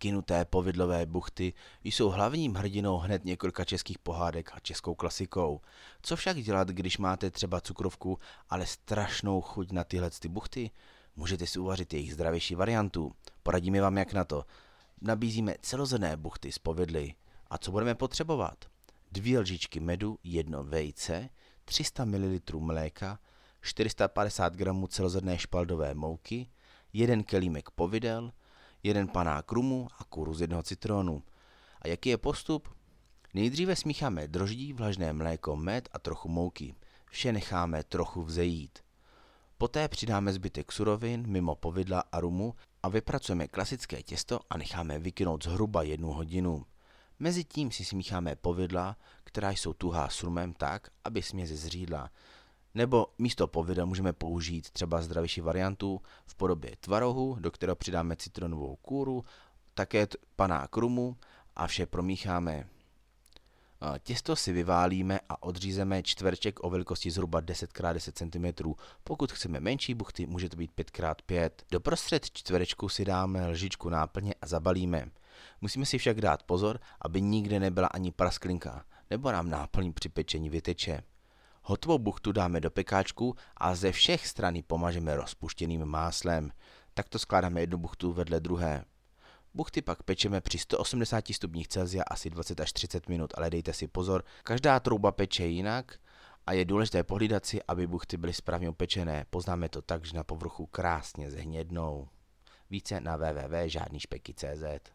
Kinuté povidlové buchty jsou hlavním hrdinou hned několika českých pohádek a českou klasikou. Co však dělat, když máte třeba cukrovku, ale strašnou chuť na tyhle ty buchty? Můžete si uvařit jejich zdravější variantu. Poradíme vám jak na to. Nabízíme celozrné buchty z povidly. A co budeme potřebovat? Dvě lžičky medu, jedno vejce, 300 ml mléka, 450 g celozrné špaldové mouky, jeden kelímek povidel, jeden panák rumu a kůru z jednoho citronu. A jaký je postup? Nejdříve smícháme droždí, vlažné mléko, med a trochu mouky. Vše necháme trochu vzejít. Poté přidáme zbytek surovin mimo povidla a rumu a vypracujeme klasické těsto a necháme vykynout zhruba jednu hodinu. Mezitím si smícháme povidla, která jsou tuhá s rumem tak, aby směs zřídla. Nebo místo povidel můžeme použít třeba zdravější variantu v podobě tvarohu, do kterého přidáme citronovou kůru, také panák rumu a vše promícháme. Těsto si vyválíme a odřízeme čtverček o velikosti zhruba 10x10 cm. Pokud chceme menší buchty, může to být 5x5. Doprostřed čtverečku si dáme lžičku náplně a zabalíme. Musíme si však dát pozor, aby nikde nebyla ani prasklinka, nebo nám náplň při pečení vyteče. Hotovou buchtu dáme do pekáčku a ze všech strany pomažeme rozpuštěným máslem. Takto skládáme jednu buchtu vedle druhé. Buchty pak pečeme při 180 stupních Celsia asi 20 až 30 minut, ale dejte si pozor, každá trouba peče jinak a je důležité pohlídat si, aby buchty byly správně upečené. Poznáme to tak, že na povrchu krásně zhnědnou. Více na www.žádnýšpeky.cz